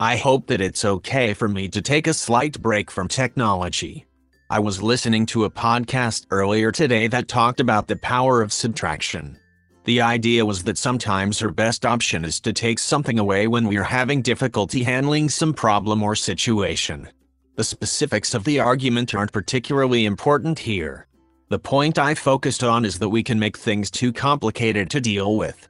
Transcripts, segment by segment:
I hope that it's okay for me to take a slight break from technology. I was listening to a podcast earlier today that talked about the power of subtraction. The idea was that sometimes our best option is to take something away when we are having difficulty handling some problem or situation. The specifics of the argument aren't particularly important here. The point I focused on is that we can make things too complicated to deal with.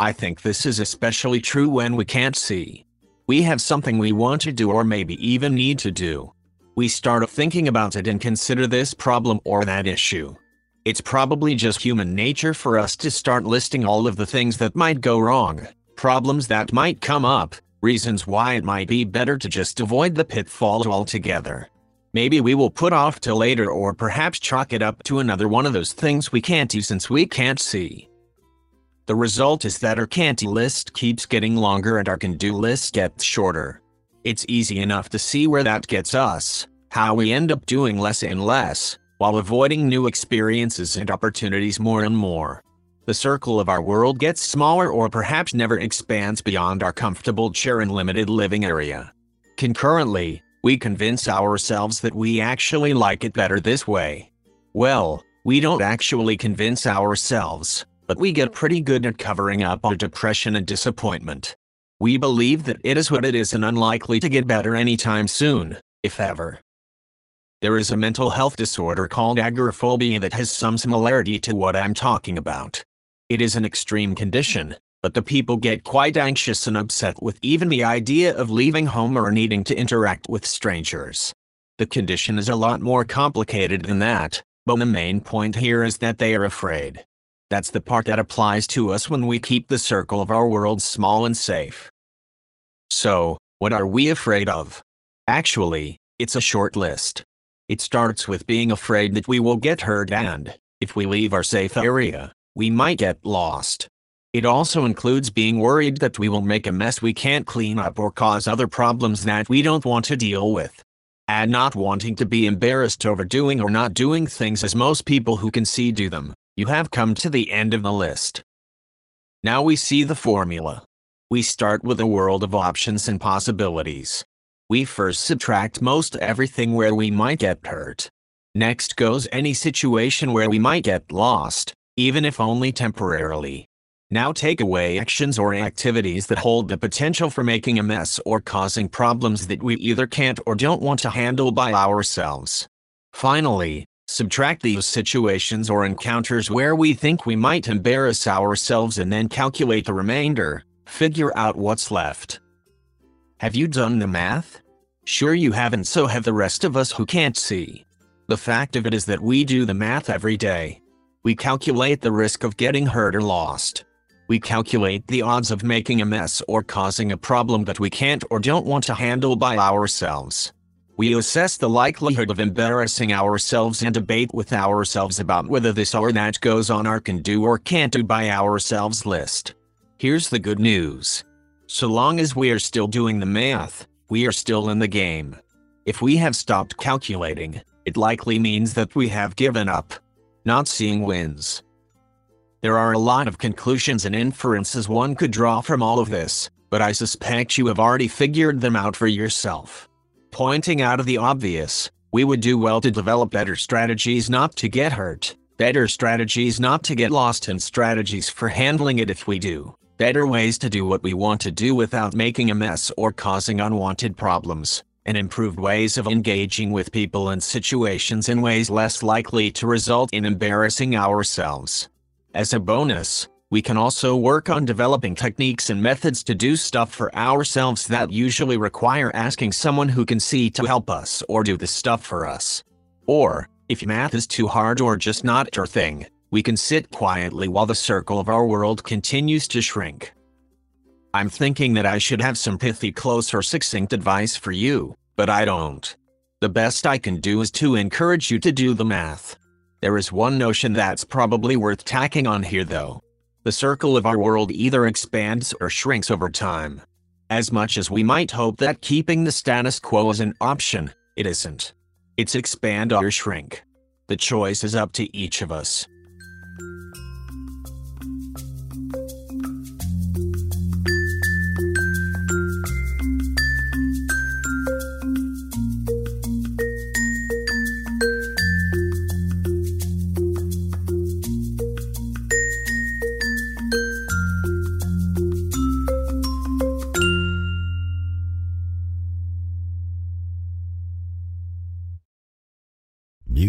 I think this is especially true when we can't see. We have something we want to do or maybe even need to do. We start thinking about it and consider this problem or that issue. It's probably just human nature for us to start listing all of the things that might go wrong, problems that might come up, reasons why it might be better to just avoid the pitfall altogether. Maybe we will put off till later or perhaps chalk it up to another one of those things we can't do since we can't see. The result is that our can't list keeps getting longer and our can do list gets shorter. It's easy enough to see where that gets us, how we end up doing less and less, while avoiding new experiences and opportunities more and more. The circle of our world gets smaller or perhaps never expands beyond our comfortable chair and limited living area. Concurrently, we convince ourselves that we actually like it better this way. Well, we don't actually convince ourselves, but we get pretty good at covering up our depression and disappointment. We believe that it is what it is and unlikely to get better anytime soon, if ever. There is a mental health disorder called agoraphobia that has some similarity to what I'm talking about. It is an extreme condition, but the people get quite anxious and upset with even the idea of leaving home or needing to interact with strangers. The condition is a lot more complicated than that, but the main point here is that they are afraid. That's the part that applies to us when we keep the circle of our world small and safe. So, what are we afraid of? Actually, it's a short list. It starts with being afraid that we will get hurt and, if we leave our safe area, we might get lost. It also includes being worried that we will make a mess we can't clean up or cause other problems that we don't want to deal with. And not wanting to be embarrassed over doing or not doing things as most people who can see do them. You have come to the end of the list. Now we see the formula. We start with a world of options and possibilities. We first subtract most everything where we might get hurt. Next goes any situation where we might get lost, even if only temporarily. Now take away actions or activities that hold the potential for making a mess or causing problems that we either can't or don't want to handle by ourselves. Finally, subtract these situations or encounters where we think we might embarrass ourselves and then calculate the remainder, figure out what's left. Have you done the math? Sure you haven't so have the rest of us who can't see. The fact of it is that we do the math every day. We calculate the risk of getting hurt or lost. We calculate the odds of making a mess or causing a problem that we can't or don't want to handle by ourselves. We assess the likelihood of embarrassing ourselves and debate with ourselves about whether this or that goes on our can do or can't do by ourselves list. Here's the good news. So long as we are still doing the math, we are still in the game. If we have stopped calculating, it likely means that we have given up. Not seeing wins. There are a lot of conclusions and inferences one could draw from all of this, but I suspect you have already figured them out for yourself. Pointing out of the obvious, we would do well to develop better strategies not to get hurt, better strategies not to get lost, and strategies for handling it if we do. Better ways to do what we want to do without making a mess or causing unwanted problems, and improved ways of engaging with people and situations in ways less likely to result in embarrassing ourselves. As a bonus, we can also work on developing techniques and methods to do stuff for ourselves that usually require asking someone who can see to help us or do the stuff for us. Or, if math is too hard or just not your thing, we can sit quietly while the circle of our world continues to shrink. I'm thinking that I should have some pithy, close, or succinct advice for you, but I don't. The best I can do is to encourage you to do the math. There is one notion that's probably worth tacking on here though. The circle of our world either expands or shrinks over time. As much as we might hope that keeping the status quo is an option, it isn't. It's expand or shrink. The choice is up to each of us.